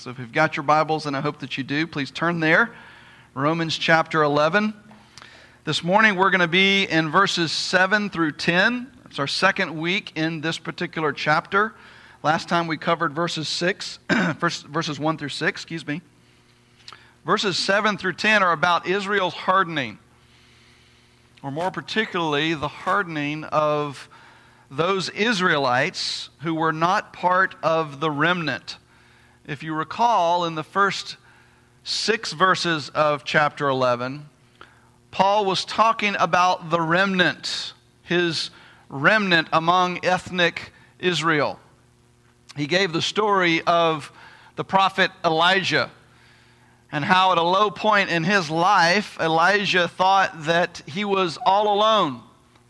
So if you've got your Bibles, and I hope that you do, please turn there. Romans chapter 11. This morning we're going to be in verses 7 through 10. It's our second week in this particular chapter. Last time we covered verses 6, verses 1 through 6, excuse me. Verses 7 through 10 are about Israel's hardening, or more particularly, the hardening of those Israelites who were not part of the remnant. If you recall, in the first six verses of chapter 11, Paul was talking about the remnant, his remnant among ethnic Israel. He gave the story of the prophet Elijah and how, at a low point in his life, Elijah thought that he was all alone,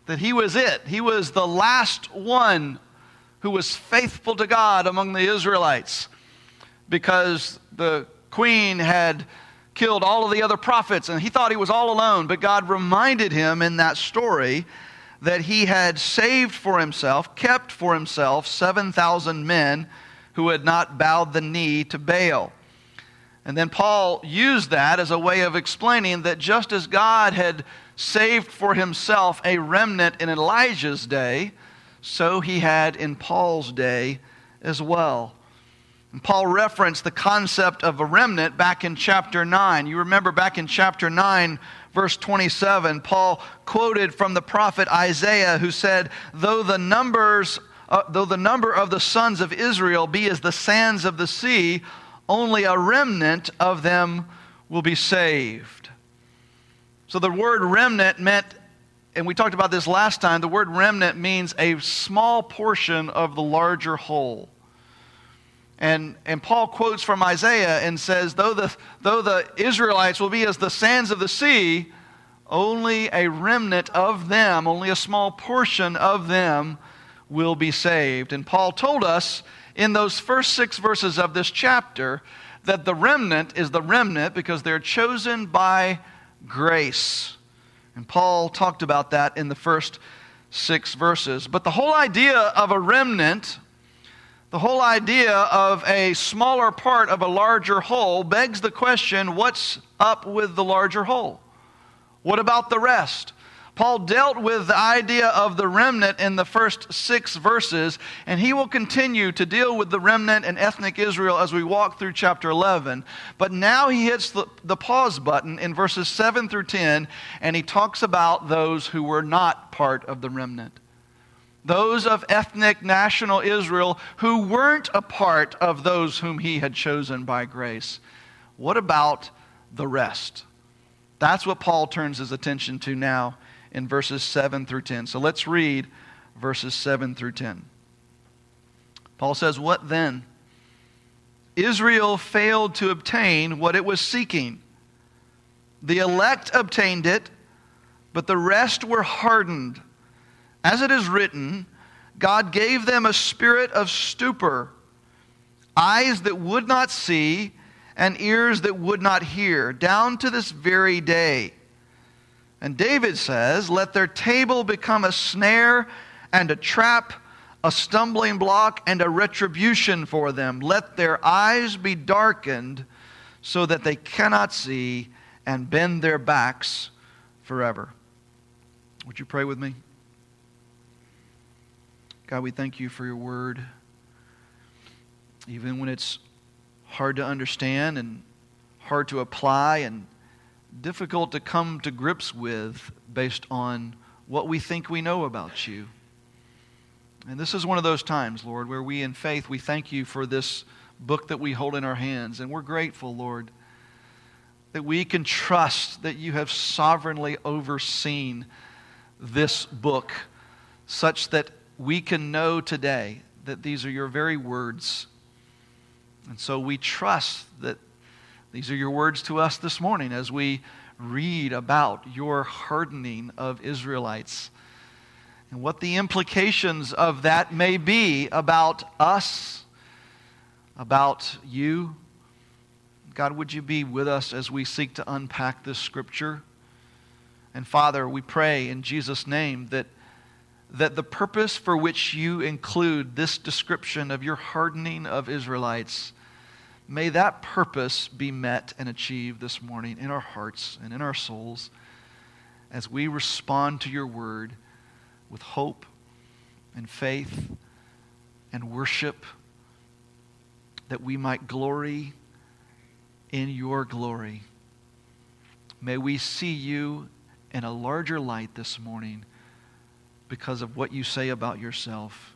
that he was it. He was the last one who was faithful to God among the Israelites because the queen had killed all of the other prophets and he thought he was all alone. But God reminded him in that story that he had saved for himself, kept for himself 7,000 men who had not bowed the knee to Baal. And then Paul used that as a way of explaining that just as God had saved for himself a remnant in Elijah's day, so he had in Paul's day as well. And Paul referenced the concept of a remnant back in chapter 9. You remember back in chapter 9, verse 27, Paul quoted from the prophet Isaiah who said, Though the numbers uh, though the number of the sons of Israel be as the sands of the sea, only a remnant of them will be saved. So the word remnant meant, and we talked about this last time, the word remnant means a small portion of the larger whole. And, and Paul quotes from Isaiah and says, though the, though the Israelites will be as the sands of the sea, only a remnant of them, only a small portion of them will be saved. And Paul told us in those first six verses of this chapter that the remnant is the remnant because they're chosen by grace. And Paul talked about that in the first six verses. But the whole idea of a remnant the whole idea of a smaller part of a larger whole begs the question what's up with the larger whole? What about the rest? Paul dealt with the idea of the remnant in the first six verses, and he will continue to deal with the remnant and ethnic Israel as we walk through chapter 11. But now he hits the, the pause button in verses 7 through 10, and he talks about those who were not part of the remnant those of ethnic national Israel who weren't a part of those whom he had chosen by grace. What about the rest? That's what Paul turns his attention to now in verses 7 through 10. So let's read verses 7 through 10. Paul says, What then? Israel failed to obtain what it was seeking. The elect obtained it, but the rest were hardened. As it is written, God gave them a spirit of stupor, eyes that would not see, and ears that would not hear, down to this very day. And David says, Let their table become a snare and a trap, a stumbling block and a retribution for them. Let their eyes be darkened so that they cannot see and bend their backs forever. Would you pray with me? God, we thank you for your word. Even when it's hard to understand and hard to apply and difficult to come to grips with based on what we think we know about you. And this is one of those times, Lord, where we in faith, we thank you for this book that we hold in our hands. And we're grateful, Lord, that we can trust that you have sovereignly overseen this book such that we can know today that these are your very words. And so we trust that these are your words to us this morning as we read about your hardening of Israelites and what the implications of that may be about us, about you. God, would you be with us as we seek to unpack this scripture? And Father, we pray in Jesus' name that that the purpose for which you include this description of your hardening of Israelites May that purpose be met and achieved this morning in our hearts and in our souls as we respond to your word with hope and faith and worship, that we might glory in your glory. May we see you in a larger light this morning because of what you say about yourself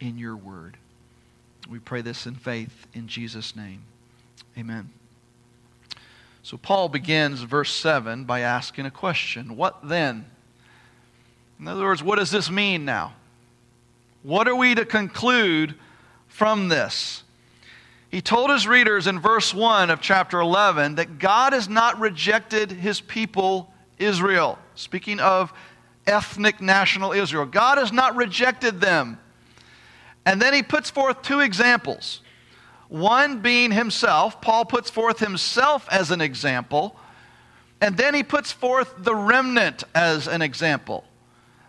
in your word. We pray this in faith in Jesus' name. Amen. So Paul begins verse 7 by asking a question What then? In other words, what does this mean now? What are we to conclude from this? He told his readers in verse 1 of chapter 11 that God has not rejected his people, Israel. Speaking of ethnic national Israel, God has not rejected them. And then he puts forth two examples. One being himself, Paul puts forth himself as an example. And then he puts forth the remnant as an example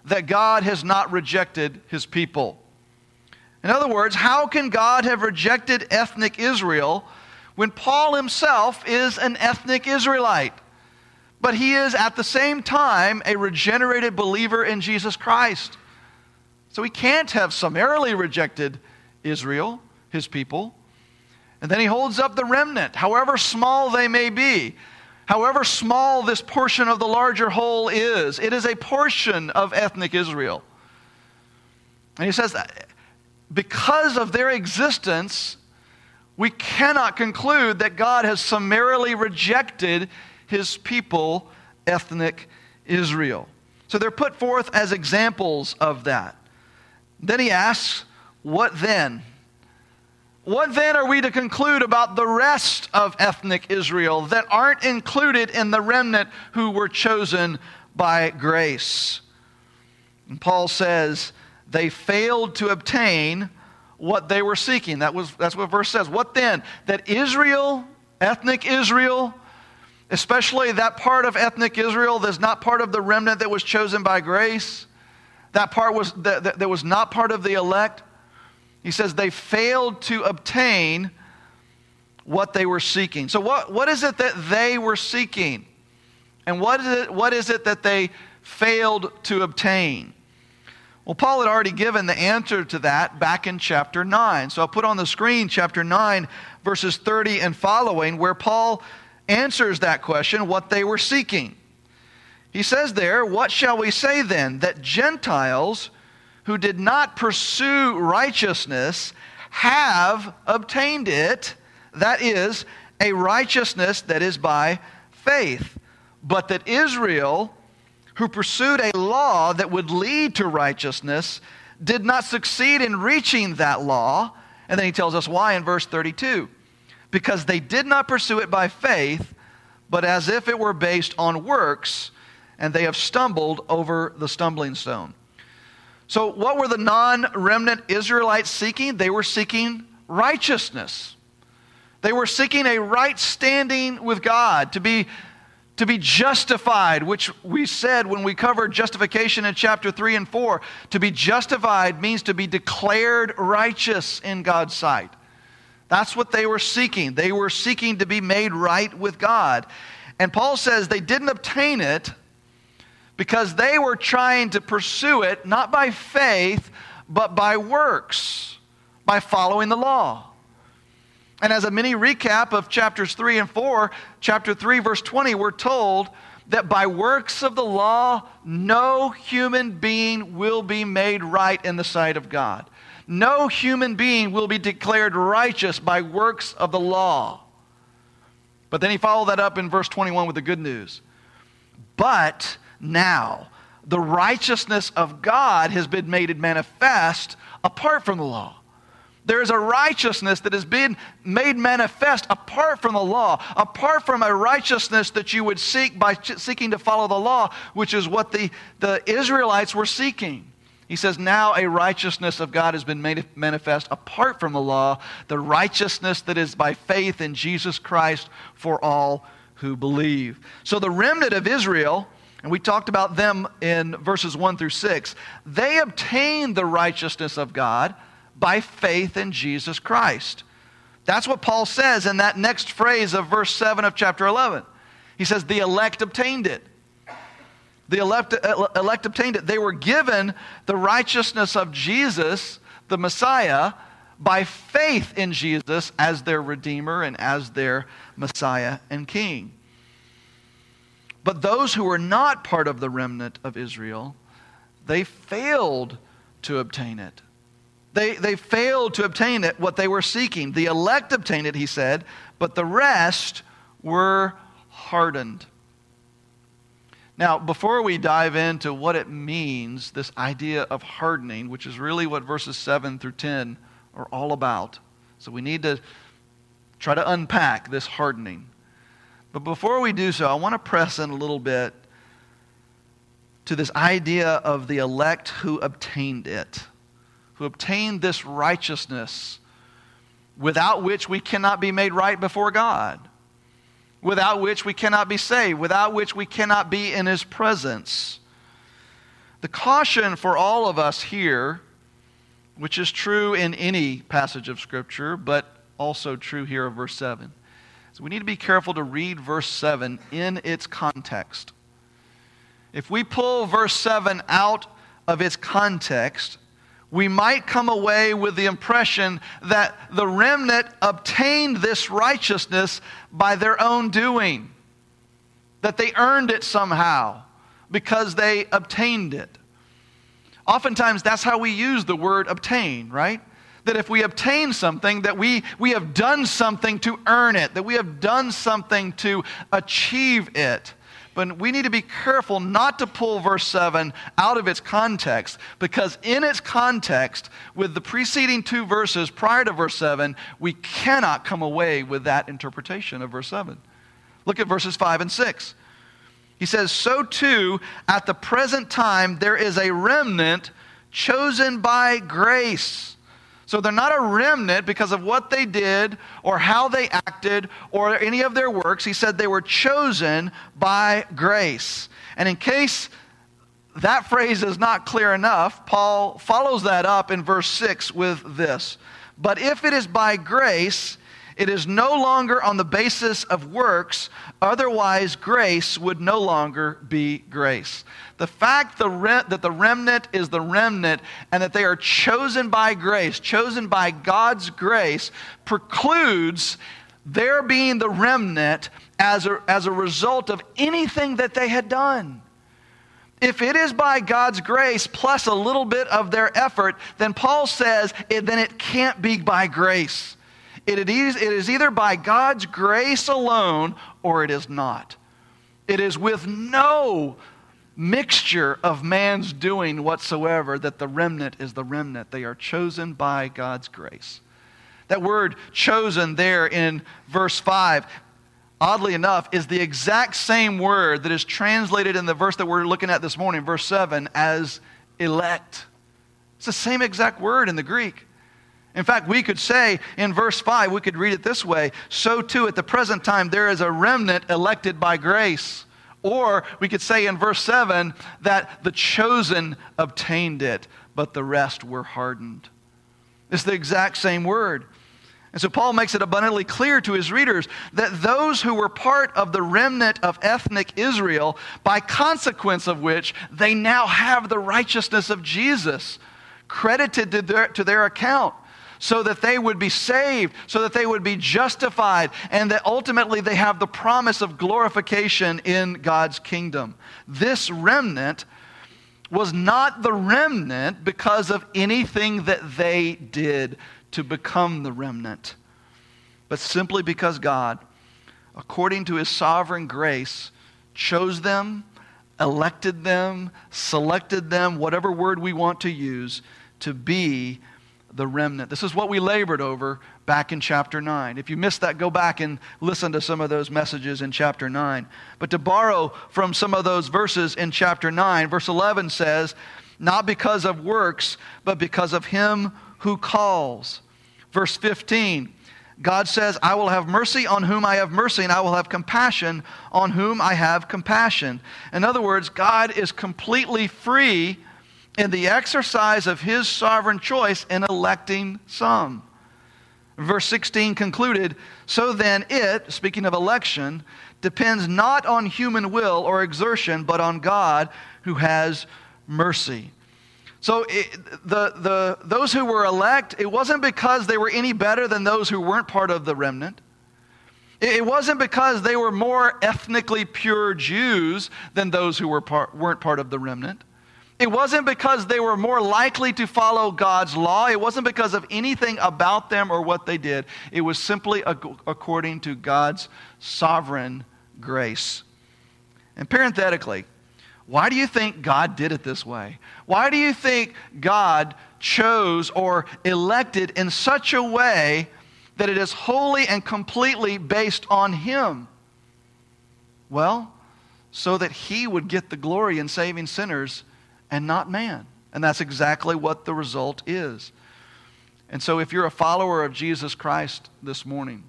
that God has not rejected his people. In other words, how can God have rejected ethnic Israel when Paul himself is an ethnic Israelite? But he is at the same time a regenerated believer in Jesus Christ. So he can't have summarily rejected Israel, his people. And then he holds up the remnant, however small they may be. However small this portion of the larger whole is, it is a portion of ethnic Israel. And he says, because of their existence, we cannot conclude that God has summarily rejected his people, ethnic Israel. So they're put forth as examples of that. Then he asks, What then? What then are we to conclude about the rest of ethnic Israel that aren't included in the remnant who were chosen by grace? And Paul says they failed to obtain what they were seeking. That was, that's what verse says. What then? That Israel, ethnic Israel, especially that part of ethnic Israel that's not part of the remnant that was chosen by grace, that part was, that, that, that was not part of the elect, he says they failed to obtain what they were seeking. So, what, what is it that they were seeking? And what is, it, what is it that they failed to obtain? Well, Paul had already given the answer to that back in chapter 9. So I'll put on the screen chapter 9, verses 30 and following, where Paul answers that question what they were seeking. He says there, What shall we say then? That Gentiles who did not pursue righteousness have obtained it, that is, a righteousness that is by faith. But that Israel, who pursued a law that would lead to righteousness, did not succeed in reaching that law. And then he tells us why in verse 32 because they did not pursue it by faith, but as if it were based on works, and they have stumbled over the stumbling stone. So, what were the non remnant Israelites seeking? They were seeking righteousness. They were seeking a right standing with God, to be, to be justified, which we said when we covered justification in chapter 3 and 4. To be justified means to be declared righteous in God's sight. That's what they were seeking. They were seeking to be made right with God. And Paul says they didn't obtain it because they were trying to pursue it not by faith, but by works, by following the law. And as a mini recap of chapters 3 and 4, chapter 3, verse 20, we're told that by works of the law, no human being will be made right in the sight of God. No human being will be declared righteous by works of the law. But then he followed that up in verse 21 with the good news. But now. The righteousness of God has been made manifest apart from the law. There is a righteousness that has been made manifest apart from the law, apart from a righteousness that you would seek by seeking to follow the law, which is what the, the Israelites were seeking. He says, Now a righteousness of God has been made manifest apart from the law, the righteousness that is by faith in Jesus Christ for all who believe. So the remnant of Israel and we talked about them in verses 1 through 6. They obtained the righteousness of God by faith in Jesus Christ. That's what Paul says in that next phrase of verse 7 of chapter 11. He says, The elect obtained it. The elect, uh, uh, elect obtained it. They were given the righteousness of Jesus, the Messiah, by faith in Jesus as their Redeemer and as their Messiah and King. But those who were not part of the remnant of Israel, they failed to obtain it. They, they failed to obtain it, what they were seeking. The elect obtained it, he said, but the rest were hardened. Now, before we dive into what it means, this idea of hardening, which is really what verses 7 through 10 are all about. So we need to try to unpack this hardening. But before we do so, I want to press in a little bit to this idea of the elect who obtained it, who obtained this righteousness without which we cannot be made right before God, without which we cannot be saved, without which we cannot be in His presence. The caution for all of us here, which is true in any passage of Scripture, but also true here of verse 7 so we need to be careful to read verse 7 in its context. If we pull verse 7 out of its context, we might come away with the impression that the remnant obtained this righteousness by their own doing, that they earned it somehow because they obtained it. Oftentimes, that's how we use the word obtain, right? that if we obtain something, that we, we have done something to earn it, that we have done something to achieve it. But we need to be careful not to pull verse 7 out of its context, because in its context, with the preceding two verses prior to verse 7, we cannot come away with that interpretation of verse 7. Look at verses 5 and 6. He says, So too, at the present time, there is a remnant chosen by grace. So they're not a remnant because of what they did or how they acted or any of their works. He said they were chosen by grace. And in case that phrase is not clear enough, Paul follows that up in verse 6 with this But if it is by grace, it is no longer on the basis of works, otherwise, grace would no longer be grace. The fact the re- that the remnant is the remnant and that they are chosen by grace, chosen by God's grace, precludes their being the remnant as a, as a result of anything that they had done. If it is by God's grace plus a little bit of their effort, then Paul says then it can't be by grace. It is either by God's grace alone or it is not. It is with no mixture of man's doing whatsoever that the remnant is the remnant. They are chosen by God's grace. That word chosen there in verse 5, oddly enough, is the exact same word that is translated in the verse that we're looking at this morning, verse 7, as elect. It's the same exact word in the Greek. In fact, we could say in verse 5, we could read it this way So too, at the present time, there is a remnant elected by grace. Or we could say in verse 7 that the chosen obtained it, but the rest were hardened. It's the exact same word. And so Paul makes it abundantly clear to his readers that those who were part of the remnant of ethnic Israel, by consequence of which they now have the righteousness of Jesus credited to their, to their account so that they would be saved, so that they would be justified, and that ultimately they have the promise of glorification in God's kingdom. This remnant was not the remnant because of anything that they did to become the remnant, but simply because God, according to his sovereign grace, chose them, elected them, selected them, whatever word we want to use, to be the remnant. This is what we labored over back in chapter 9. If you missed that, go back and listen to some of those messages in chapter 9. But to borrow from some of those verses in chapter 9, verse 11 says, Not because of works, but because of him who calls. Verse 15, God says, I will have mercy on whom I have mercy, and I will have compassion on whom I have compassion. In other words, God is completely free in the exercise of his sovereign choice in electing some. Verse 16 concluded So then, it, speaking of election, depends not on human will or exertion, but on God who has mercy. So it, the, the, those who were elect, it wasn't because they were any better than those who weren't part of the remnant. It wasn't because they were more ethnically pure Jews than those who were part, weren't part of the remnant. It wasn't because they were more likely to follow God's law. It wasn't because of anything about them or what they did. It was simply according to God's sovereign grace. And parenthetically, why do you think God did it this way? Why do you think God chose or elected in such a way that it is wholly and completely based on Him? Well, so that He would get the glory in saving sinners and not man. And that's exactly what the result is. And so, if you're a follower of Jesus Christ this morning,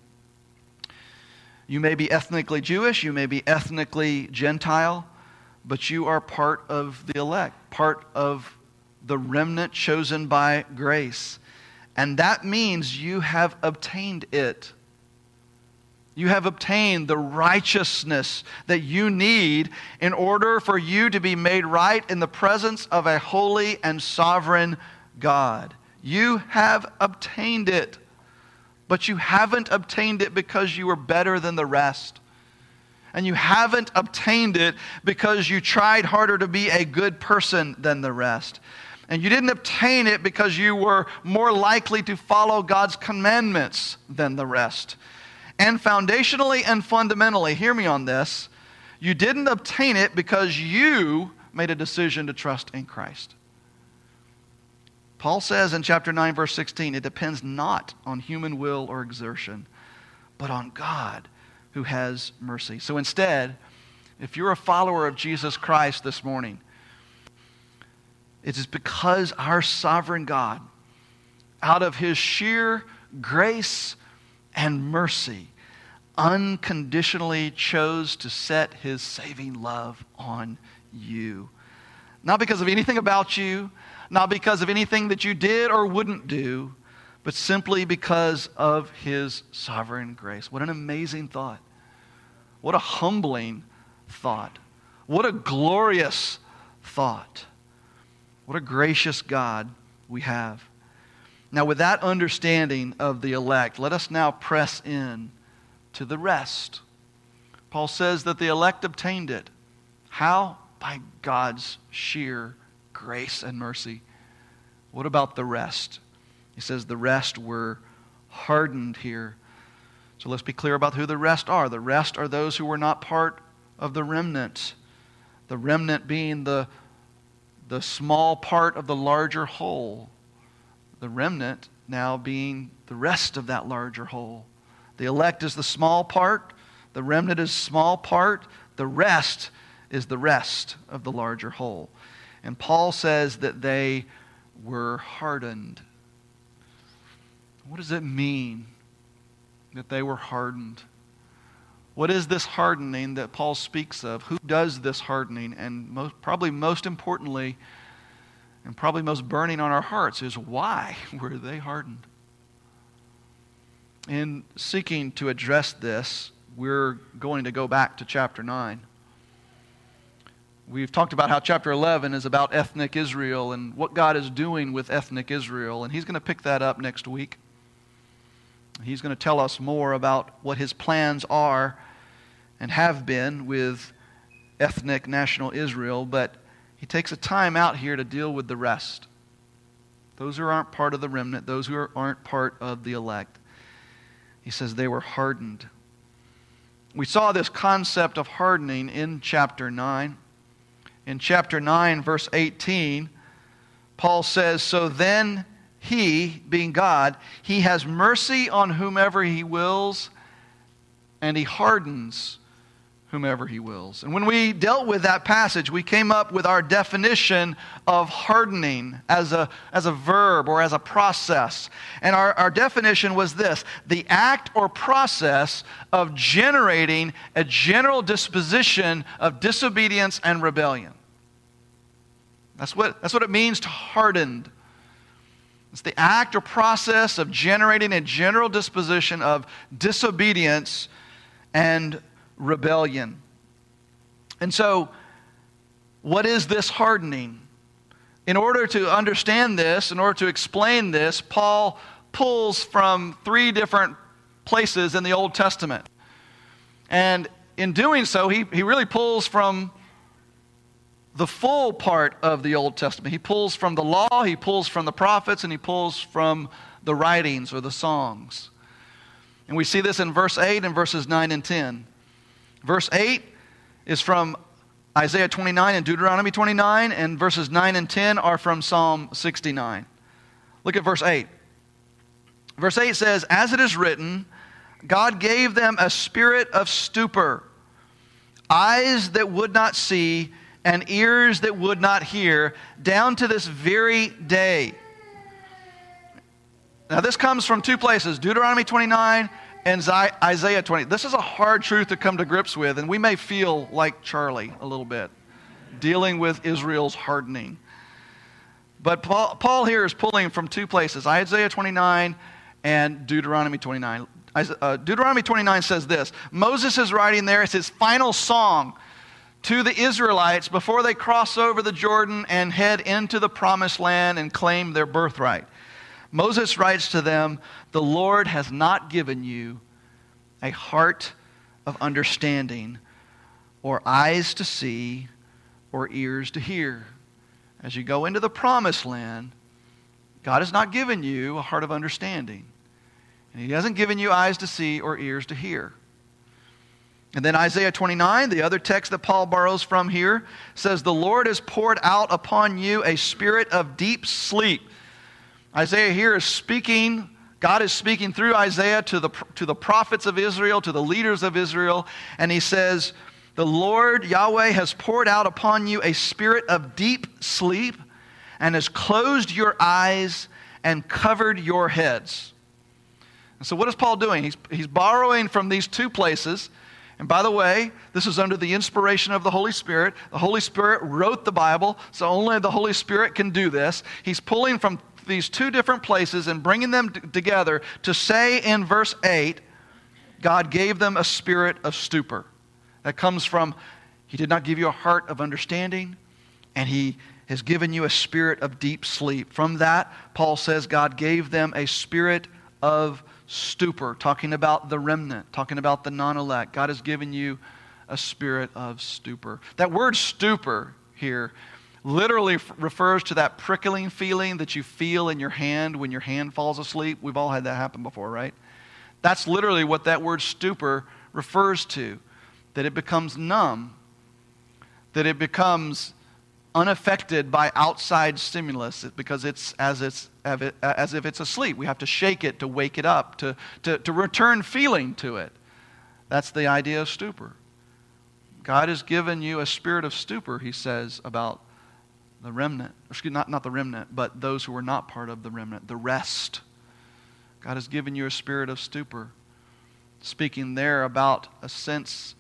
you may be ethnically Jewish, you may be ethnically Gentile but you are part of the elect, part of the remnant chosen by grace. And that means you have obtained it. You have obtained the righteousness that you need in order for you to be made right in the presence of a holy and sovereign God. You have obtained it, but you haven't obtained it because you were better than the rest and you haven't obtained it because you tried harder to be a good person than the rest. And you didn't obtain it because you were more likely to follow God's commandments than the rest. And foundationally and fundamentally, hear me on this, you didn't obtain it because you made a decision to trust in Christ. Paul says in chapter 9, verse 16, it depends not on human will or exertion, but on God who has mercy. So instead, if you're a follower of Jesus Christ this morning, it is because our sovereign God, out of his sheer grace and mercy, unconditionally chose to set his saving love on you. Not because of anything about you, not because of anything that you did or wouldn't do, but simply because of his sovereign grace. What an amazing thought. What a humbling thought. What a glorious thought. What a gracious God we have. Now, with that understanding of the elect, let us now press in to the rest. Paul says that the elect obtained it. How? By God's sheer grace and mercy. What about the rest? He says the rest were hardened here. So let's be clear about who the rest are. The rest are those who were not part of the remnant. The remnant being the, the small part of the larger whole. The remnant now being the rest of that larger whole. The elect is the small part, the remnant is small part, the rest is the rest of the larger whole. And Paul says that they were hardened. What does it mean that they were hardened? What is this hardening that Paul speaks of? Who does this hardening? And most, probably most importantly, and probably most burning on our hearts, is why were they hardened? In seeking to address this, we're going to go back to chapter 9. We've talked about how chapter 11 is about ethnic Israel and what God is doing with ethnic Israel, and He's going to pick that up next week. He's going to tell us more about what his plans are and have been with ethnic national Israel, but he takes a time out here to deal with the rest. Those who aren't part of the remnant, those who aren't part of the elect. He says they were hardened. We saw this concept of hardening in chapter 9. In chapter 9, verse 18, Paul says, So then he, being God, he has mercy on whomever he wills, and he hardens whomever he wills. And when we dealt with that passage, we came up with our definition of hardening as a, as a verb or as a process. And our, our definition was this the act or process of generating a general disposition of disobedience and rebellion. That's what, that's what it means to hardened It's the act or process of generating a general disposition of disobedience and rebellion. And so, what is this hardening? In order to understand this, in order to explain this, Paul pulls from three different places in the Old Testament. And in doing so, he, he really pulls from the full part of the Old Testament. He pulls from the law, he pulls from the prophets, and he pulls from the writings or the songs. And we see this in verse 8 and verses 9 and 10. Verse 8 is from Isaiah 29 and Deuteronomy 29, and verses 9 and 10 are from Psalm 69. Look at verse 8. Verse 8 says, As it is written, God gave them a spirit of stupor, eyes that would not see, and ears that would not hear, down to this very day. Now, this comes from two places Deuteronomy 29 and Isaiah 20. This is a hard truth to come to grips with, and we may feel like Charlie a little bit, dealing with Israel's hardening. But Paul, Paul here is pulling from two places Isaiah 29 and Deuteronomy 29. Uh, Deuteronomy 29 says this Moses is writing there, it's his final song to the Israelites before they cross over the Jordan and head into the promised land and claim their birthright. Moses writes to them, The Lord has not given you a heart of understanding, or eyes to see, or ears to hear. As you go into the promised land, God has not given you a heart of understanding. And He hasn't given you eyes to see or ears to hear. And then Isaiah 29, the other text that Paul borrows from here, says, The Lord has poured out upon you a spirit of deep sleep. Isaiah here is speaking, God is speaking through Isaiah to the, to the prophets of Israel, to the leaders of Israel, and he says, The Lord Yahweh has poured out upon you a spirit of deep sleep and has closed your eyes and covered your heads. And so, what is Paul doing? He's, he's borrowing from these two places and by the way, this is under the inspiration of the Holy Spirit. The Holy Spirit wrote the Bible, so only the Holy Spirit can do this. He's pulling from these two different places and bringing them t- together to say in verse 8, God gave them a spirit of stupor. That comes from, He did not give you a heart of understanding, and He has given you a spirit of deep sleep. From that, Paul says God gave them a spirit of stupor, talking about the remnant, talking about the non elect. God has given you a spirit of stupor. That word stupor here literally refers to that prickling feeling that you feel in your hand when your hand falls asleep. We've all had that happen before, right? That's literally what that word stupor refers to that it becomes numb, that it becomes unaffected by outside stimulus because it's as, it's as if it's asleep. We have to shake it to wake it up, to, to, to return feeling to it. That's the idea of stupor. God has given you a spirit of stupor, he says, about the remnant. Excuse not, not the remnant, but those who are not part of the remnant, the rest. God has given you a spirit of stupor. Speaking there about a sense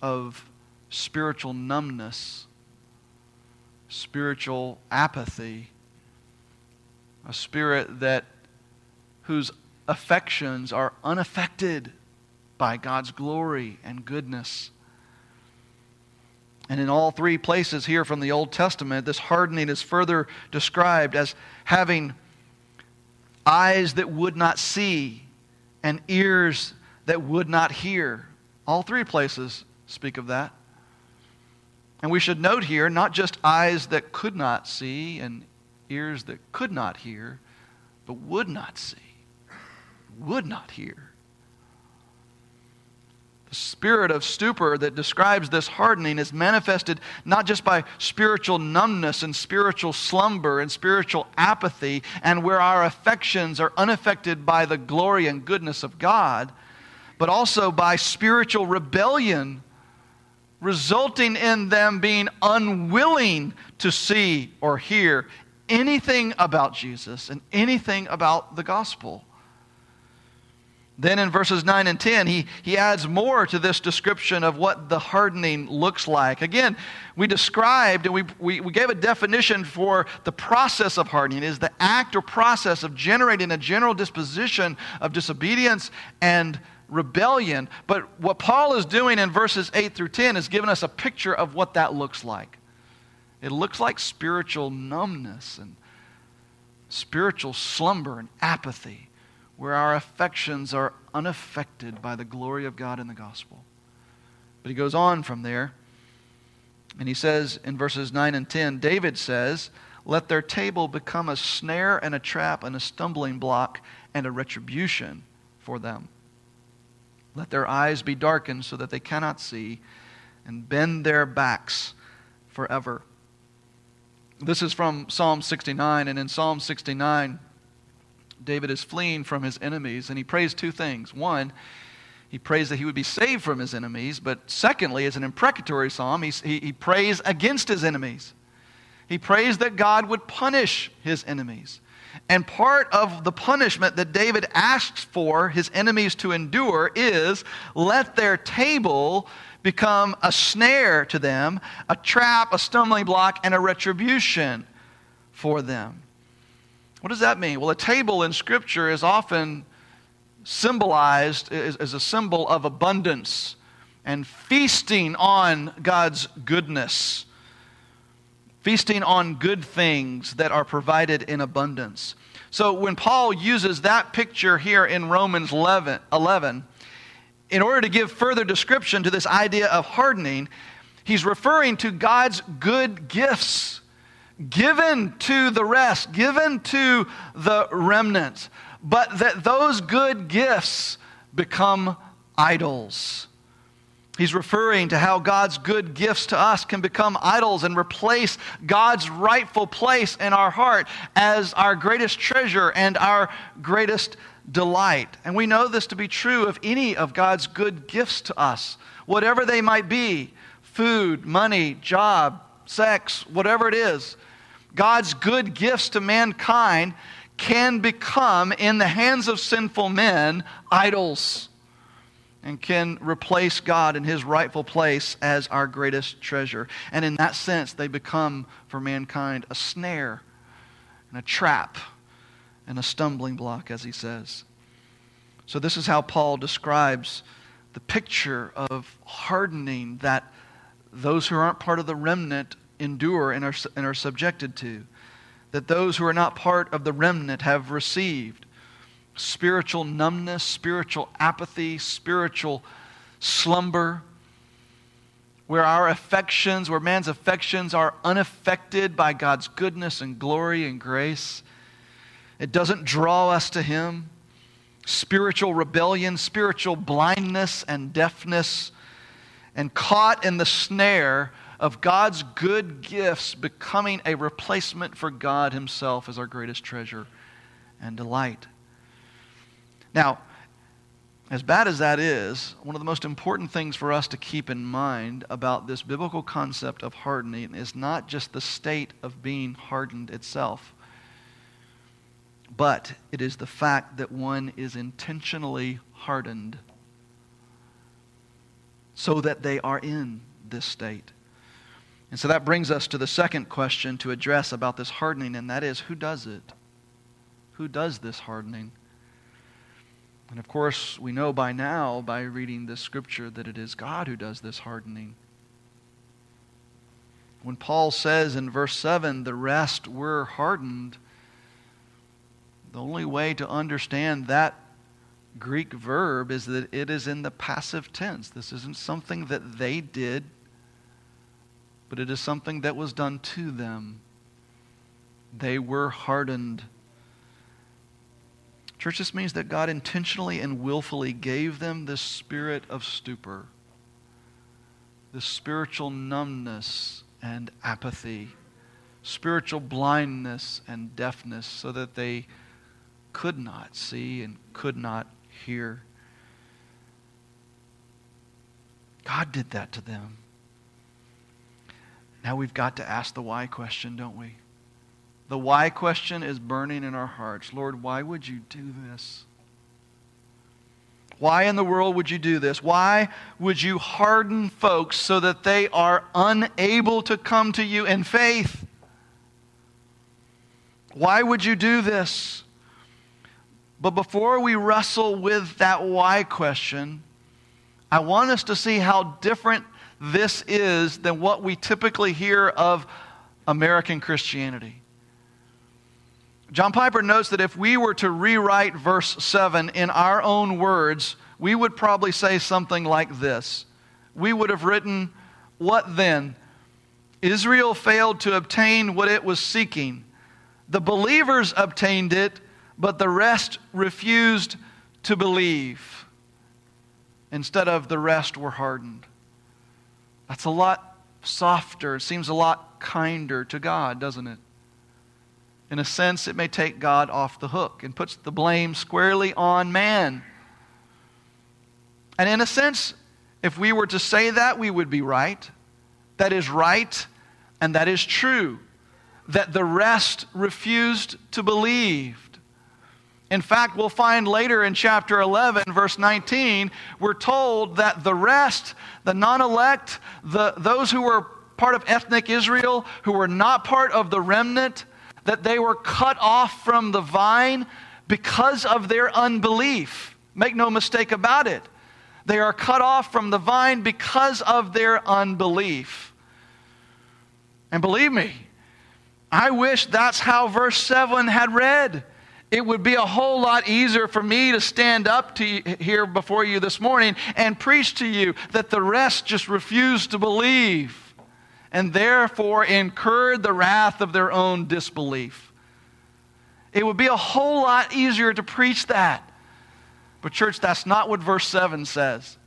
of spiritual numbness spiritual apathy, a spirit that whose affections are unaffected by God's glory and goodness. And in all three places here from the Old Testament, this hardening is further described as having eyes that would not see and ears that would not hear. All three places speak of that. And we should note here not just eyes that could not see and ears that could not hear, but would not see, would not hear. Spirit of stupor that describes this hardening is manifested not just by spiritual numbness and spiritual slumber and spiritual apathy, and where our affections are unaffected by the glory and goodness of God, but also by spiritual rebellion resulting in them being unwilling to see or hear anything about Jesus and anything about the gospel. Then in verses 9 and 10, he, he adds more to this description of what the hardening looks like. Again, we described and we, we, we gave a definition for the process of hardening is the act or process of generating a general disposition of disobedience and rebellion. But what Paul is doing in verses 8 through 10 is giving us a picture of what that looks like. It looks like spiritual numbness and spiritual slumber and apathy where our affections are unaffected by the glory of God in the gospel. But he goes on from there, and he says in verses 9 and 10 David says, Let their table become a snare and a trap and a stumbling block and a retribution for them. Let their eyes be darkened so that they cannot see, and bend their backs forever. This is from Psalm 69, and in Psalm 69, David is fleeing from his enemies, and he prays two things. One, he prays that he would be saved from his enemies, but secondly, as an imprecatory psalm, he, he, he prays against his enemies. He prays that God would punish his enemies. And part of the punishment that David asks for his enemies to endure is let their table become a snare to them, a trap, a stumbling block, and a retribution for them. What does that mean? Well, a table in Scripture is often symbolized as, a symbol of abundance and feasting on God's goodness, feasting on good things that are provided in abundance. So when Paul uses that picture here in Romans 11, 11 in order to give further description to this idea of hardening, he's referring to God's good gifts given to the rest, given to the remnants, but that those good gifts become idols. He's referring to how God's good gifts to us can become idols and replace God's rightful place in our heart as our greatest treasure and our greatest delight. And we know this to be true of any of God's good gifts to us, whatever they might be food, money, job, sex, whatever it is. God's good gifts to mankind can become, in the hands of sinful men, idols and can replace God in his rightful place as our greatest treasure. And in that sense, they become for mankind a snare and a trap and a stumbling block, as he says. So, this is how Paul describes the picture of hardening that those who aren't part of the remnant endure and are, and are subjected to. That those who are not part of the remnant have received spiritual numbness, spiritual apathy, spiritual slumber, where our affections, where man's affections are unaffected by God's goodness and glory and grace. It doesn't draw us to Him. Spiritual rebellion, spiritual blindness and deafness, and caught in the snare of God's good gifts becoming a replacement for God Himself as our greatest treasure and delight. Now, as bad as that is, one of the most important things for us to keep in mind about this biblical concept of hardening is not just the state of being hardened itself, but it is the fact that one is intentionally hardened so that they are in this state. And so that brings us to the second question to address about this hardening, and that is who does it? Who does this hardening? And of course, we know by now, by reading this scripture, that it is God who does this hardening. When Paul says in verse 7, the rest were hardened, the only way to understand that Greek verb is that it is in the passive tense. This isn't something that they did but it is something that was done to them. They were hardened. Church, this means that God intentionally and willfully gave them this spirit of stupor, this spiritual numbness and apathy, spiritual blindness and deafness, so that they could not see and could not hear. God did that to them. Now we've got to ask the why question, don't we? The why question is burning in our hearts. Lord, why would you do this? Why in the world would you do this? Why would you harden folks so that they are unable to come to you in faith? Why would you do this? But before we wrestle with that why question, I want us to see how different this is than what we typically hear of American Christianity. John Piper notes that if we were to rewrite verse 7 in our own words, we would probably say something like this. We would have written, What then? Israel failed to obtain what it was seeking. The believers obtained it, but the rest refused to believe. Instead of the rest were hardened. That's a lot softer. It seems a lot kinder to God, doesn't it? In a sense, it may take God off the hook and puts the blame squarely on man. And in a sense, if we were to say that, we would be right. That is right and that is true. That the rest refused to believe. In fact, we'll find later in chapter 11, verse 19, we're told that the rest, the non elect, those who were part of ethnic Israel, who were not part of the remnant, that they were cut off from the vine because of their unbelief. Make no mistake about it. They are cut off from the vine because of their unbelief. And believe me, I wish that's how verse 7 had read it would be a whole lot easier for me to stand up to you, here before you this morning and preach to you that the rest just refused to believe and therefore incurred the wrath of their own disbelief. It would be a whole lot easier to preach that. But, church, that's not what verse 7 says.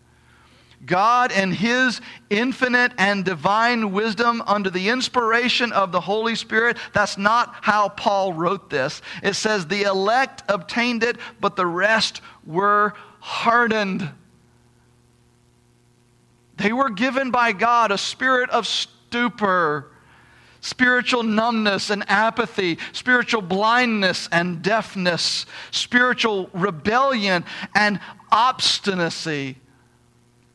God and His infinite and divine wisdom under the inspiration of the Holy Spirit. That's not how Paul wrote this. It says, The elect obtained it, but the rest were hardened. They were given by God a spirit of stupor, spiritual numbness and apathy, spiritual blindness and deafness, spiritual rebellion and obstinacy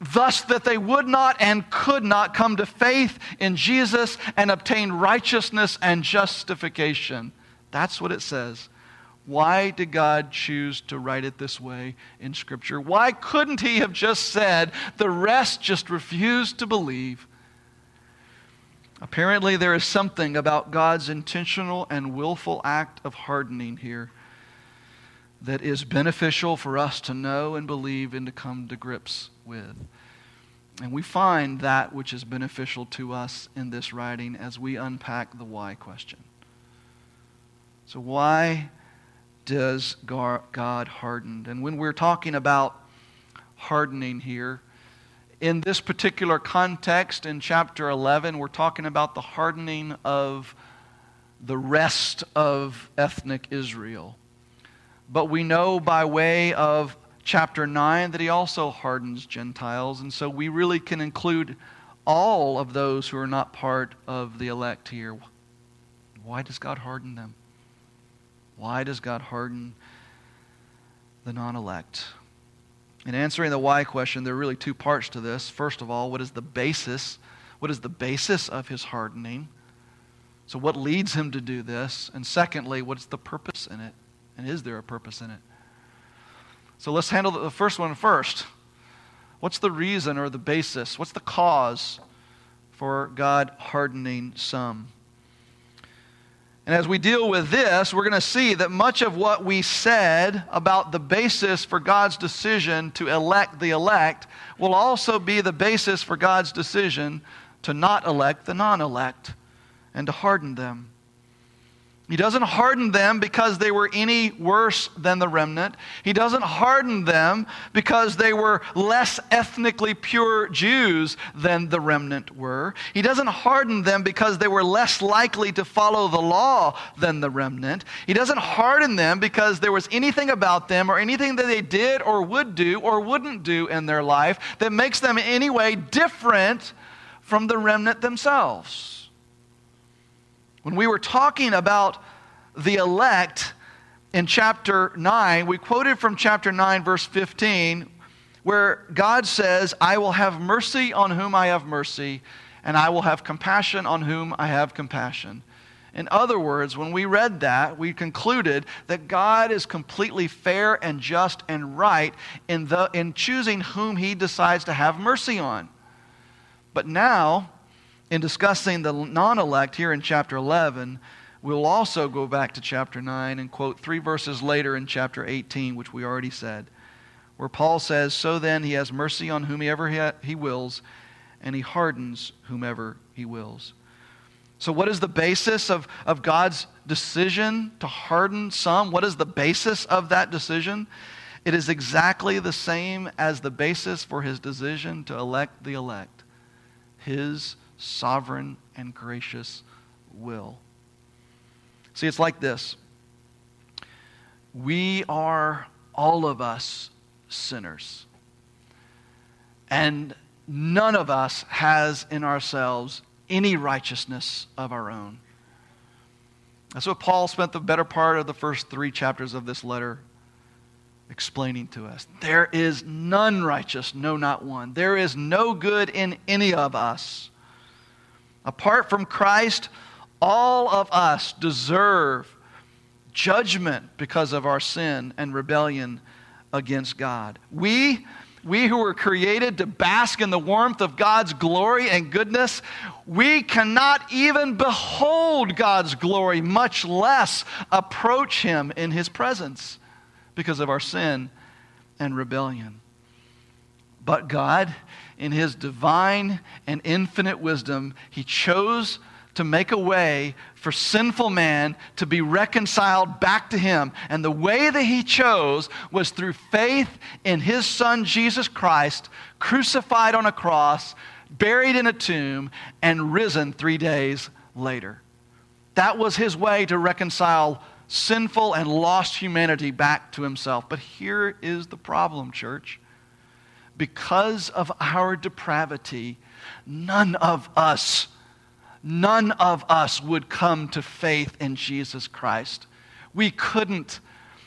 thus that they would not and could not come to faith in Jesus and obtain righteousness and justification. That's what it says. Why did God choose to write it this way in Scripture? Why couldn't He have just said, the rest just refused to believe? Apparently, there is something about God's intentional and willful act of hardening here that is beneficial for us to know and believe and to come to grips with. And we find that which is beneficial to us in this writing as we unpack the why question. So, why does God harden? And when we're talking about hardening here, in this particular context in chapter 11, we're talking about the hardening of the rest of ethnic Israel. But we know by way of chapter 9 that he also hardens Gentiles. And so we really can include all of those who are not part of the elect here. Why does God harden them? Why does God harden the non elect? In answering the why question, there are really two parts to this. First of all, what is the basis? What is the basis of his hardening? So, what leads him to do this? And secondly, what's the purpose in it? And is there a purpose in it? So let's handle the first one first. What's the reason or the basis? What's the cause for God hardening some? And as we deal with this, we're going to see that much of what we said about the basis for God's decision to elect the elect will also be the basis for God's decision to not elect the non elect and to harden them. He doesn't harden them because they were any worse than the remnant. He doesn't harden them because they were less ethnically pure Jews than the remnant were. He doesn't harden them because they were less likely to follow the law than the remnant. He doesn't harden them because there was anything about them or anything that they did or would do or wouldn't do in their life that makes them in any way different from the remnant themselves. When we were talking about the elect in chapter 9, we quoted from chapter 9, verse 15, where God says, I will have mercy on whom I have mercy, and I will have compassion on whom I have compassion. In other words, when we read that, we concluded that God is completely fair and just and right in, the, in choosing whom he decides to have mercy on. But now, in discussing the non elect here in chapter 11, we'll also go back to chapter 9 and quote three verses later in chapter 18, which we already said, where Paul says, So then he has mercy on whomever he, wills, and he hardens whomever he wills. So, what is the basis of, of God's decision to harden some? What is the basis of that decision? It is exactly the same as the basis for his decision to elect the elect his sovereign and gracious will. See, it's like this we are, all of us, sinners. And none of us has in ourselves any righteousness of our own. That's what Paul spent the better part of the first three chapters of this letter explaining to us. There is none righteous, no, not one. There is no good in any of us. Apart from Christ, all of us deserve judgment because of our sin and rebellion against God. We we who were created to bask in the warmth of God's glory and goodness, we cannot even behold God's glory, much less approach Him in His presence because of our sin and rebellion. But God, in His divine and infinite wisdom, He chose to make a way for sinful man to be reconciled back to him. And the way that he chose was through faith in his son Jesus Christ, crucified on a cross, buried in a tomb, and risen three days later. That was his way to reconcile sinful and lost humanity back to himself. But here is the problem, church. Because of our depravity, none of us none of us would come to faith in Jesus Christ. We couldn't.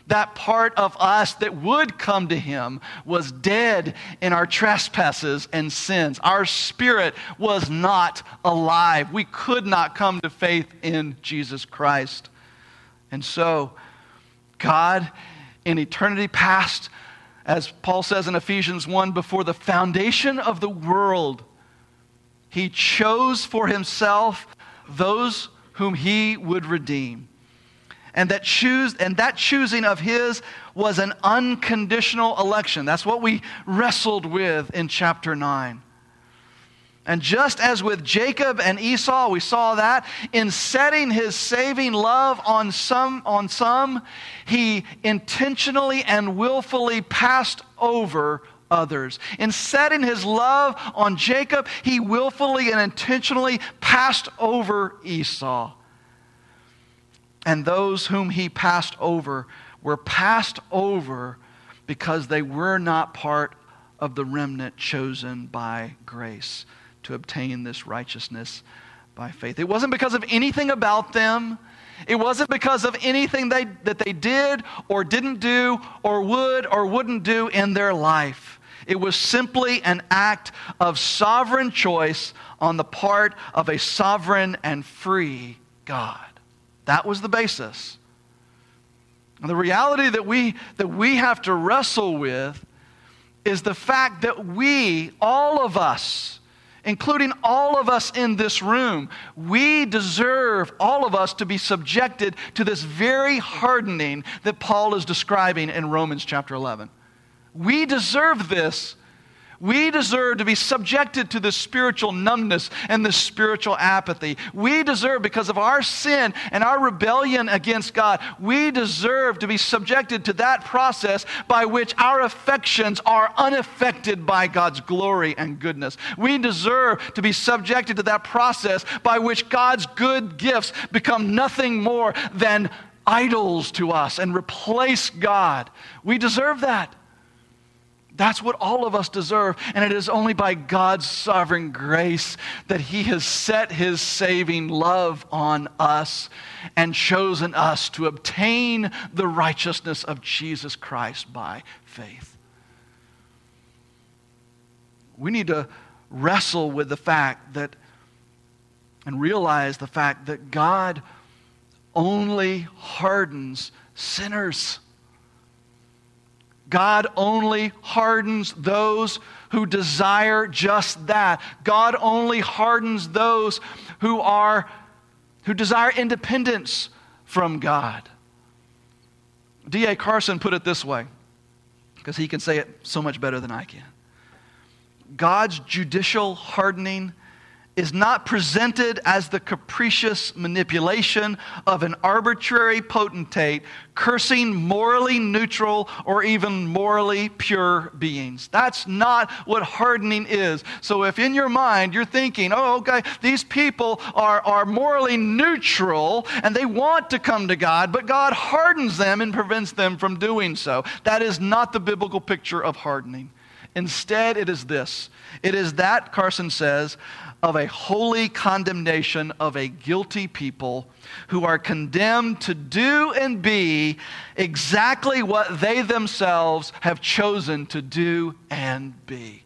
That part of us that would come to him was dead in our trespasses and sins. Our spirit was not alive. We could not come to faith in Jesus Christ. And so, God, in eternity past, as Paul says in Ephesians 1, before the foundation of the world, he chose for himself those whom he would redeem. And that choose and that choosing of his was an unconditional election. That's what we wrestled with in chapter 9. And just as with Jacob and Esau, we saw that in setting his saving love on some, on some, he intentionally and willfully passed over others. In setting his love on Jacob, he willfully and intentionally passed over Esau. And those whom he passed over were passed over because they were not part of the remnant chosen by grace to obtain this righteousness by faith. It wasn't because of anything about them. It wasn't because of anything they, that they did or didn't do or would or wouldn't do in their life. It was simply an act of sovereign choice on the part of a sovereign and free God. That was the basis. And the reality that we, that we have to wrestle with is the fact that we, all of us, including all of us in this room, we deserve, all of us, to be subjected to this very hardening that Paul is describing in Romans chapter 11. We deserve this. We deserve to be subjected to this spiritual numbness and this spiritual apathy. We deserve, because of our sin and our rebellion against God, we deserve to be subjected to that process by which our affections are unaffected by God's glory and goodness. We deserve to be subjected to that process by which God's good gifts become nothing more than idols to us and replace God. We deserve that. That's what all of us deserve. And it is only by God's sovereign grace that He has set His saving love on us and chosen us to obtain the righteousness of Jesus Christ by faith. we need to wrestle with the fact that and realize the fact that God only hardens sinners. God only hardens those who desire just that. God only hardens those who are who desire independence from God. D.A. Carson put it this way, because he can say it so much better than I can. God's judicial hardening is not presented as the capricious manipulation of an arbitrary potentate cursing morally neutral or even morally pure beings. That's not what hardening is. So if in your mind you're thinking, oh, okay, these people are, are morally neutral and they want to come to God, but God hardens them and prevents them from doing so, that is not the biblical picture of hardening. Instead, it is this it is that, Carson says, of a holy condemnation of a guilty people who are condemned to do and be exactly what they themselves have chosen to do and be.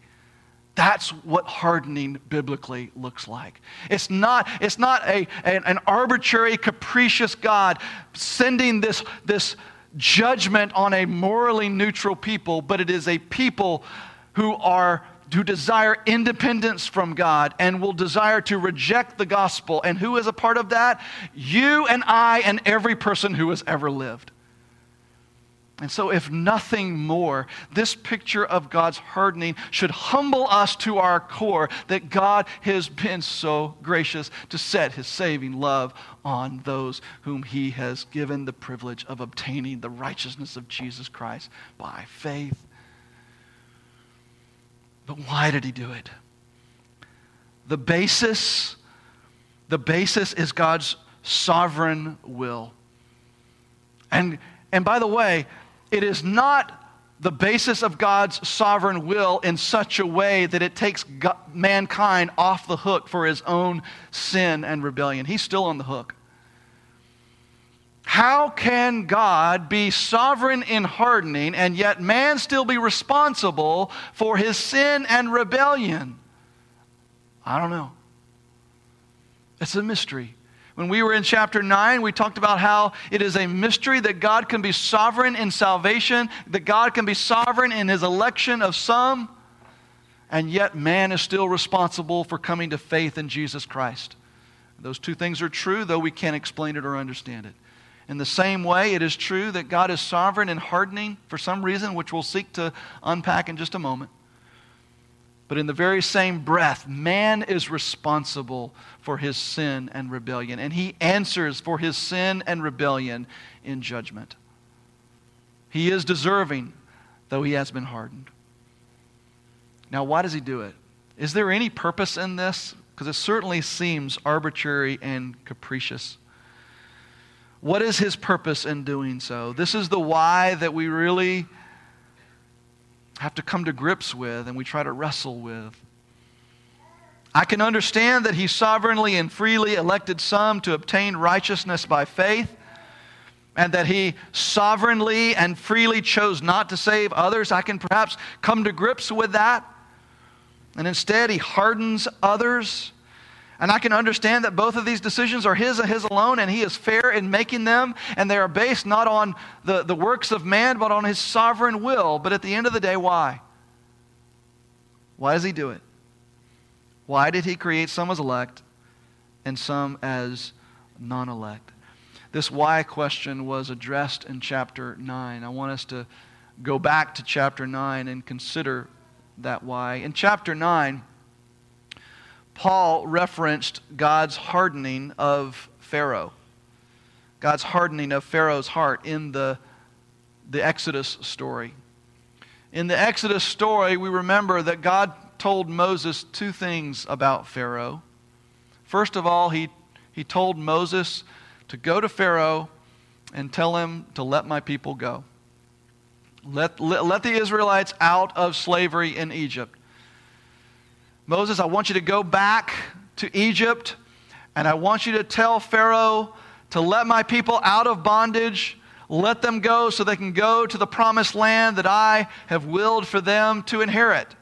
That's what hardening biblically looks like. It's not, it's not a, an, an arbitrary, capricious God sending this, this judgment on a morally neutral people, but it is a people who are who desire independence from God and will desire to reject the gospel. And who is a part of that? You and I and every person who has ever lived. And so, if nothing more, this picture of God's hardening should humble us to our core that God has been so gracious to set his saving love on those whom he has given the privilege of obtaining the righteousness of Jesus Christ by faith but why did he do it? The basis, the basis is God's sovereign will. And, and by the way, it is not the basis of God's sovereign will in such a way that it takes God, mankind off the hook for his own sin and rebellion. He's still on the hook. How can God be sovereign in hardening and yet man still be responsible for his sin and rebellion? I don't know. It's a mystery. When we were in chapter 9, we talked about how it is a mystery that God can be sovereign in salvation, that God can be sovereign in his election of some, and yet man is still responsible for coming to faith in Jesus Christ. Those two things are true, though we can't explain it or understand it. In the same way, it is true that God is sovereign in hardening for some reason, which we'll seek to unpack in just a moment. But in the very same breath, man is responsible for his sin and rebellion, and he answers for his sin and rebellion in judgment. He is deserving, though he has been hardened. Now, why does he do it? Is there any purpose in this? Because it certainly seems arbitrary and capricious. What is his purpose in doing so? This is the why that we really have to come to grips with and we try to wrestle with. I can understand that he sovereignly and freely elected some to obtain righteousness by faith, and that he sovereignly and freely chose not to save others. I can perhaps come to grips with that. And instead, he hardens others and I can understand that both of these decisions are His and His alone, and He is fair in making them, and they are based not on the, the works of man, but on His sovereign will. But at the end of the day, why? Why does He do it? Why did He create some as elect and some as non elect? This why question was addressed in chapter 9. I want us to go back to chapter 9 and consider that why. In chapter 9, Paul referenced God's hardening of Pharaoh. God's hardening of Pharaoh's heart in the, the Exodus story. In the Exodus story, we remember that God told Moses two things about Pharaoh. First of all, he, he told Moses to go to Pharaoh and tell him to let my people go. Let, let, let the Israelites out of slavery in Egypt. Moses, I want you to go back to Egypt, and I want you to tell Pharaoh to let my people out of bondage. Let them go so they can go to the promised land that I have willed for them to inherit.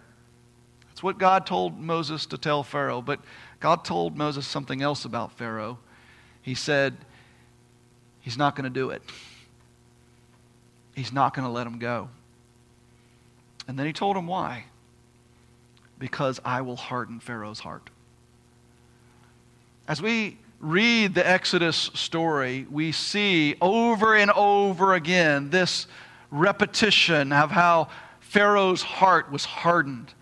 That's what God told Moses to tell Pharaoh. But God told Moses something else about Pharaoh. He said, He's not going to do it. He's not going to let him go. And then he told him why. Because I will harden Pharaoh's heart. As we read the Exodus story, we see over and over again this repetition of how Pharaoh's heart was hardened.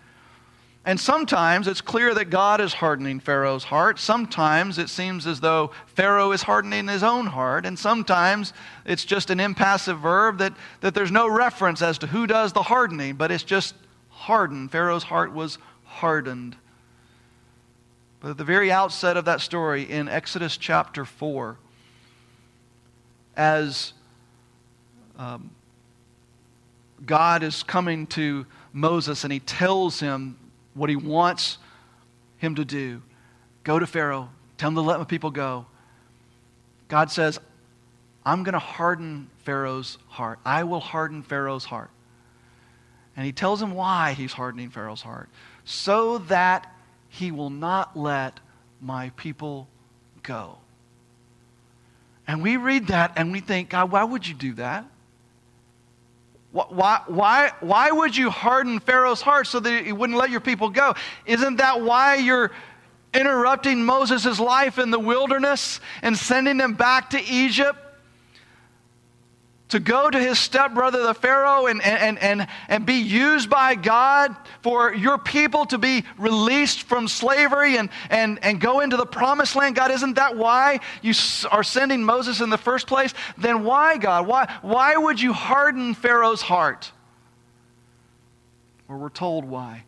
And sometimes it's clear that God is hardening Pharaoh's heart. Sometimes it seems as though Pharaoh is hardening his own heart. And sometimes it's just an impassive verb that, that there's no reference as to who does the hardening, but it's just hardened. Pharaoh's heart was hardened. But at the very outset of that story, in Exodus chapter 4, as um, God is coming to Moses and he tells him what he wants him to do. Go to Pharaoh, tell him to let my people go. God says, I'm going to harden Pharaoh's heart. I will harden Pharaoh's heart. And he tells him why he's hardening Pharaoh's heart. So that he will not let my people go. And we read that and we think, God, why would you do that? Why, why, why would you harden Pharaoh's heart so that he wouldn't let your people go? Isn't that why you're interrupting Moses' life in the wilderness and sending him back to Egypt? To go to his stepbrother, the Pharaoh, and, and, and, and be used by God for your people to be released from slavery and, and, and go into the promised land? God, isn't that why you are sending Moses in the first place? Then why, God? Why, why would you harden Pharaoh's heart? Or we're told why.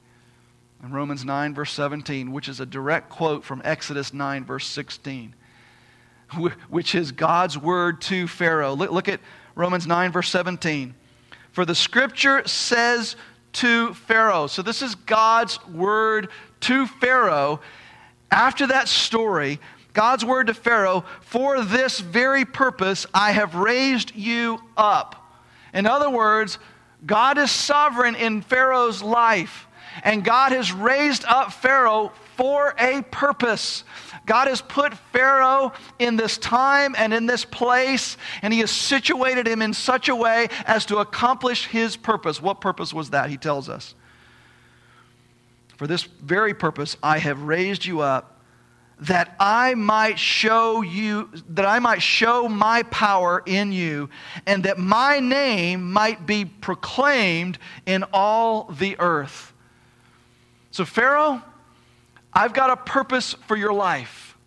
In Romans 9, verse 17, which is a direct quote from Exodus 9, verse 16, which is God's word to Pharaoh. Look, look at Romans 9, verse 17. For the scripture says to Pharaoh, so this is God's word to Pharaoh. After that story, God's word to Pharaoh, for this very purpose I have raised you up. In other words, God is sovereign in Pharaoh's life, and God has raised up Pharaoh for a purpose. God has put Pharaoh in this time and in this place, and he has situated him in such a way as to accomplish his purpose. What purpose was that? He tells us. For this very purpose, I have raised you up that I might show you, that I might show my power in you, and that my name might be proclaimed in all the earth. So, Pharaoh, I've got a purpose for your life.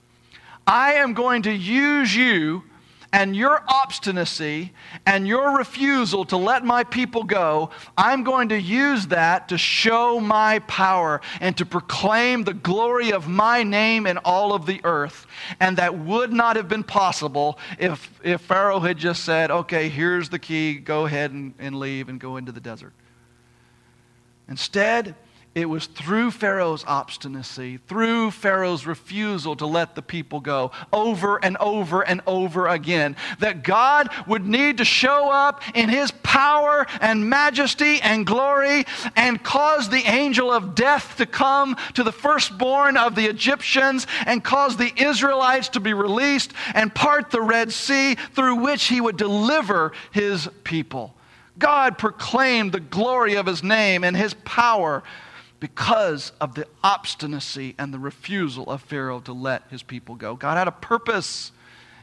I am going to use you and your obstinacy and your refusal to let my people go, I'm going to use that to show my power and to proclaim the glory of my name in all of the earth. And that would not have been possible if, if Pharaoh had just said, okay, here's the key, go ahead and, and leave and go into the desert. Instead, it was through Pharaoh's obstinacy, through Pharaoh's refusal to let the people go over and over and over again, that God would need to show up in his power and majesty and glory and cause the angel of death to come to the firstborn of the Egyptians and cause the Israelites to be released and part the Red Sea through which he would deliver his people. God proclaimed the glory of his name and his power because of the obstinacy and the refusal of Pharaoh to let his people go. God had a purpose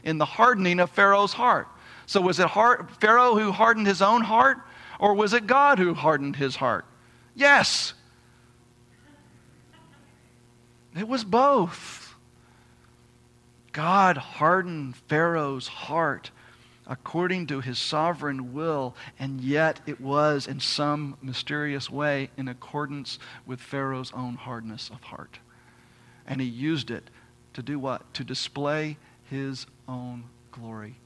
in the hardening of Pharaoh's heart. So, was it Pharaoh who hardened his own heart, or was it God who hardened his heart? Yes. It was both. God hardened Pharaoh's heart according to his sovereign will, and yet it was in some mysterious way in accordance with Pharaoh's own hardness of heart. And he used it to do what? To display his own glory.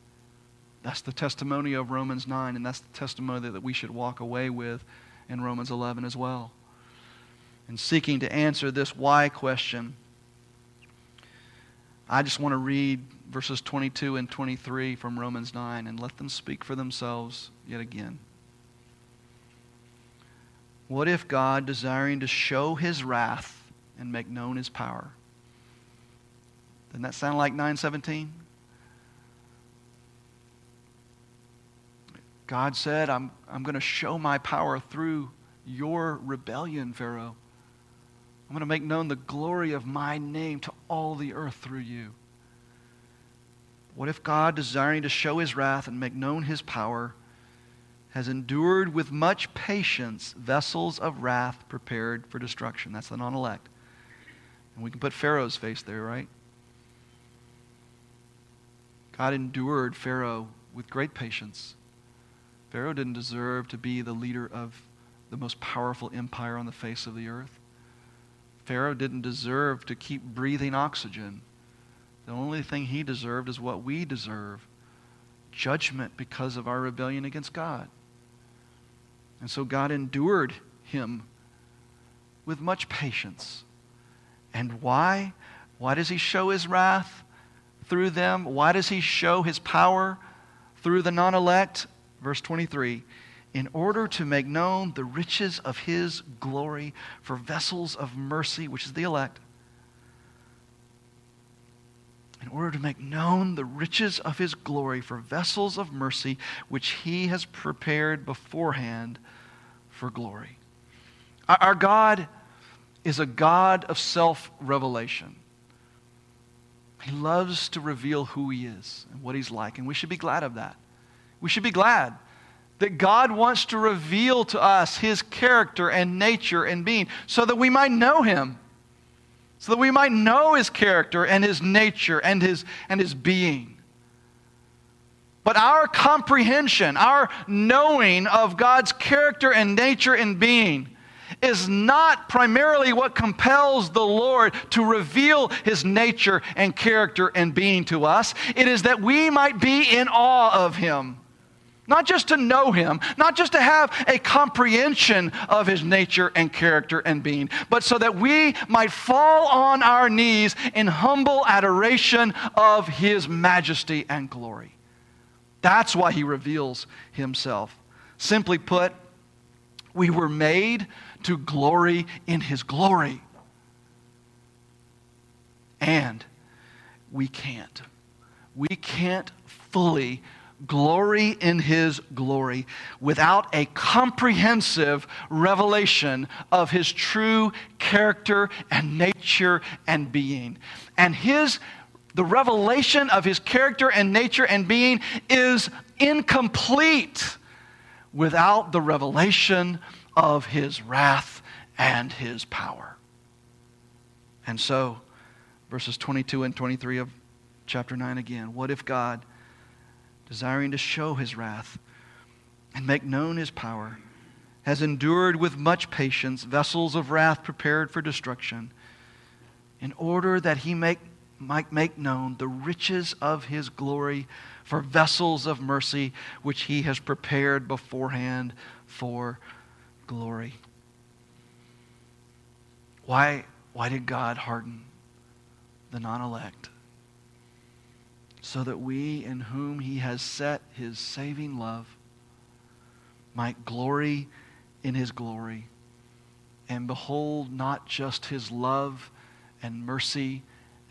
That's the testimony of Romans 9, and that's the testimony that we should walk away with in Romans 11 as well. In seeking to answer this why question, I just want to read verses 22 and 23 from Romans 9 and let them speak for themselves yet again. What if God, desiring to show his wrath and make known his power? Doesn't that sound like 917? God said, I'm, I'm going to show my power through your rebellion, Pharaoh. I'm going to make known the glory of my name to all the earth through you. What if God, desiring to show his wrath and make known his power, has endured with much patience vessels of wrath prepared for destruction? That's the non elect. And we can put Pharaoh's face there, right? God endured Pharaoh with great patience. Pharaoh didn't deserve to be the leader of the most powerful empire on the face of the earth. Pharaoh didn't deserve to keep breathing oxygen. The only thing he deserved is what we deserve judgment because of our rebellion against God. And so God endured him with much patience. And why? Why does he show his wrath through them? Why does he show his power through the non elect? Verse 23 in order to make known the riches of his glory for vessels of mercy, which is the elect in order to make known the riches of his glory for vessels of mercy, which he has prepared beforehand for glory. Our God is a God of self revelation. He loves to reveal who he is and what he's like, and we should be glad of that. We should be glad that God wants to reveal to us his character and nature and being so that we might know him so that we might know his character and his nature and his, and his being. But our comprehension, our knowing of God's character and nature and being, is not primarily what compels the Lord to reveal his nature and character and being to us. It is that we might be in awe of him. Not just to know him, not just to have a comprehension of his nature and character and being, but so that we might fall on our knees in humble adoration of his majesty and glory. That's why he reveals himself. Simply put, we were made to glory in his glory. And we can't. We can't fully glory in his glory without a comprehensive revelation of his true character and nature and being. And his the revelation of his character and nature and being is incomplete without the revelation of his wrath and his power. And so, verses 22 and 23 of chapter 9 again. What if God desiring to show his wrath and make known his power, has endured with much patience vessels of wrath prepared for destruction, in order that he make, might make known the riches of his glory for vessels of mercy, which he has prepared beforehand for glory. Why, why did God harden the non elect? So that we, in whom he has set his saving love, might glory in his glory and behold not just his love and mercy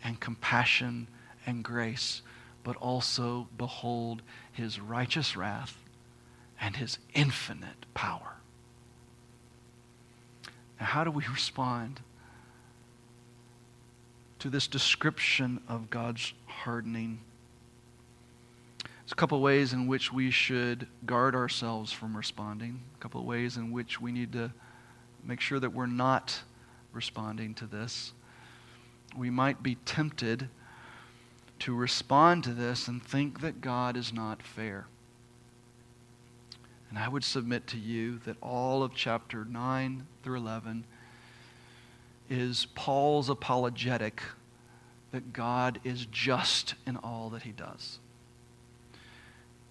and compassion and grace, but also behold his righteous wrath and his infinite power. Now, how do we respond to this description of God's hardening? There's a couple ways in which we should guard ourselves from responding, a couple ways in which we need to make sure that we're not responding to this. We might be tempted to respond to this and think that God is not fair. And I would submit to you that all of chapter 9 through 11 is Paul's apologetic that God is just in all that he does.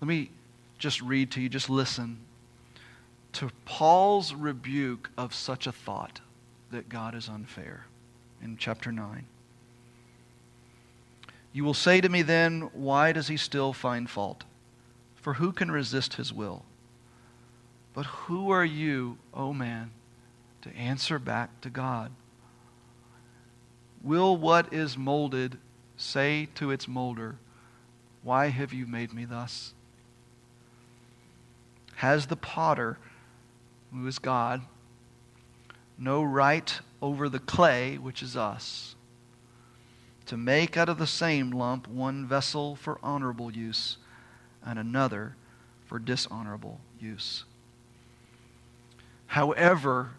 Let me just read to you, just listen to Paul's rebuke of such a thought that God is unfair in chapter 9. You will say to me then, why does he still find fault? For who can resist his will? But who are you, O oh man, to answer back to God. Will what is molded say to its molder, Why have you made me thus? Has the potter, who is God, no right over the clay, which is us, to make out of the same lump one vessel for honorable use and another for dishonorable use? However,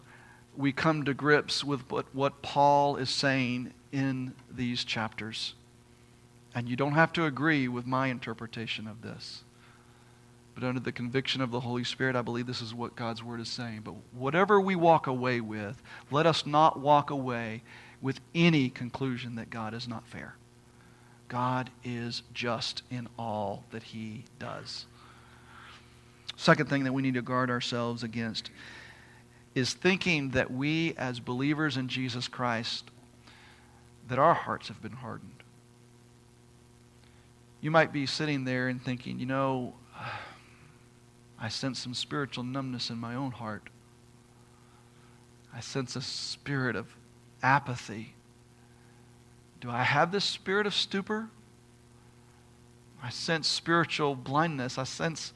we come to grips with what, what Paul is saying in these chapters. And you don't have to agree with my interpretation of this. But under the conviction of the Holy Spirit, I believe this is what God's Word is saying. But whatever we walk away with, let us not walk away with any conclusion that God is not fair. God is just in all that He does. Second thing that we need to guard ourselves against is thinking that we, as believers in Jesus Christ, that our hearts have been hardened. You might be sitting there and thinking, you know, I sense some spiritual numbness in my own heart. I sense a spirit of apathy. Do I have this spirit of stupor? I sense spiritual blindness. I sense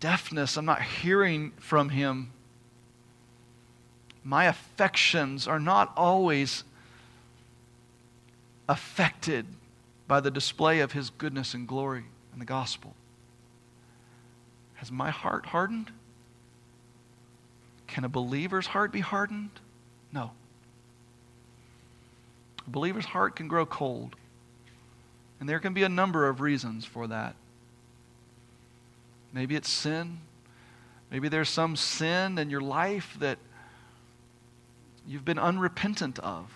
deafness. I'm not hearing from Him. My affections are not always affected by the display of His goodness and glory in the gospel. Has my heart hardened? Can a believer's heart be hardened? No. A believer's heart can grow cold. And there can be a number of reasons for that. Maybe it's sin. Maybe there's some sin in your life that you've been unrepentant of.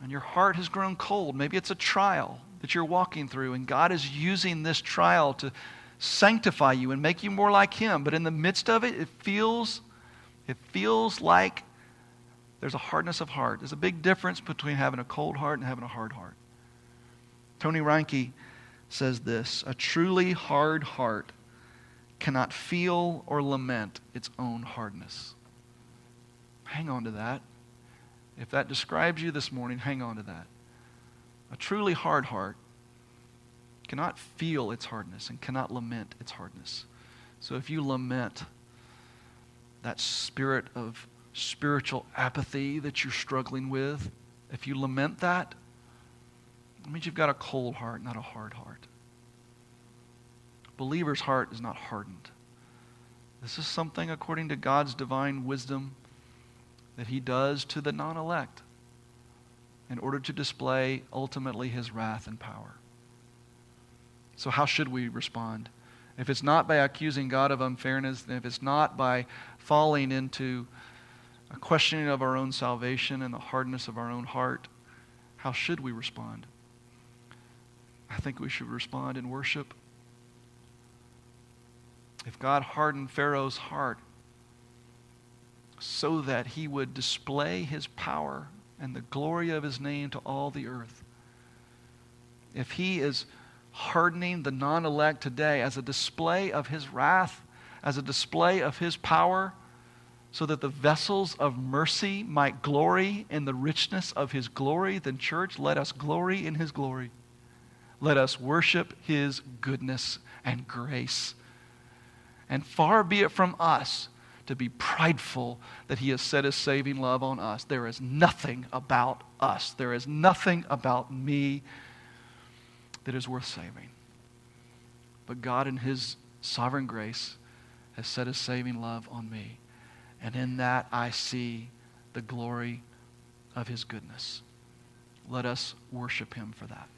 And your heart has grown cold. Maybe it's a trial that you're walking through, and God is using this trial to sanctify you and make you more like him. But in the midst of it it feels it feels like there's a hardness of heart. There's a big difference between having a cold heart and having a hard heart. Tony reinke says this a truly hard heart cannot feel or lament its own hardness. Hang on to that. If that describes you this morning hang on to that. A truly hard heart cannot feel its hardness and cannot lament its hardness. So if you lament that spirit of spiritual apathy that you're struggling with, if you lament that, it means you've got a cold heart, not a hard heart. Believer's heart is not hardened. This is something, according to God's divine wisdom, that He does to the non elect in order to display ultimately His wrath and power. So, how should we respond? If it's not by accusing God of unfairness, if it's not by falling into a questioning of our own salvation and the hardness of our own heart, how should we respond? I think we should respond in worship. If God hardened Pharaoh's heart so that he would display his power and the glory of his name to all the earth, if he is hardening the non elect today as a display of his wrath, as a display of his power, so that the vessels of mercy might glory in the richness of his glory, then, church, let us glory in his glory. Let us worship his goodness and grace. And far be it from us to be prideful that he has set his saving love on us. There is nothing about us, there is nothing about me that is worth saving. But God, in His sovereign grace, has set His saving love on me. And in that I see the glory of His goodness. Let us worship Him for that.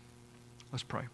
Let's pray.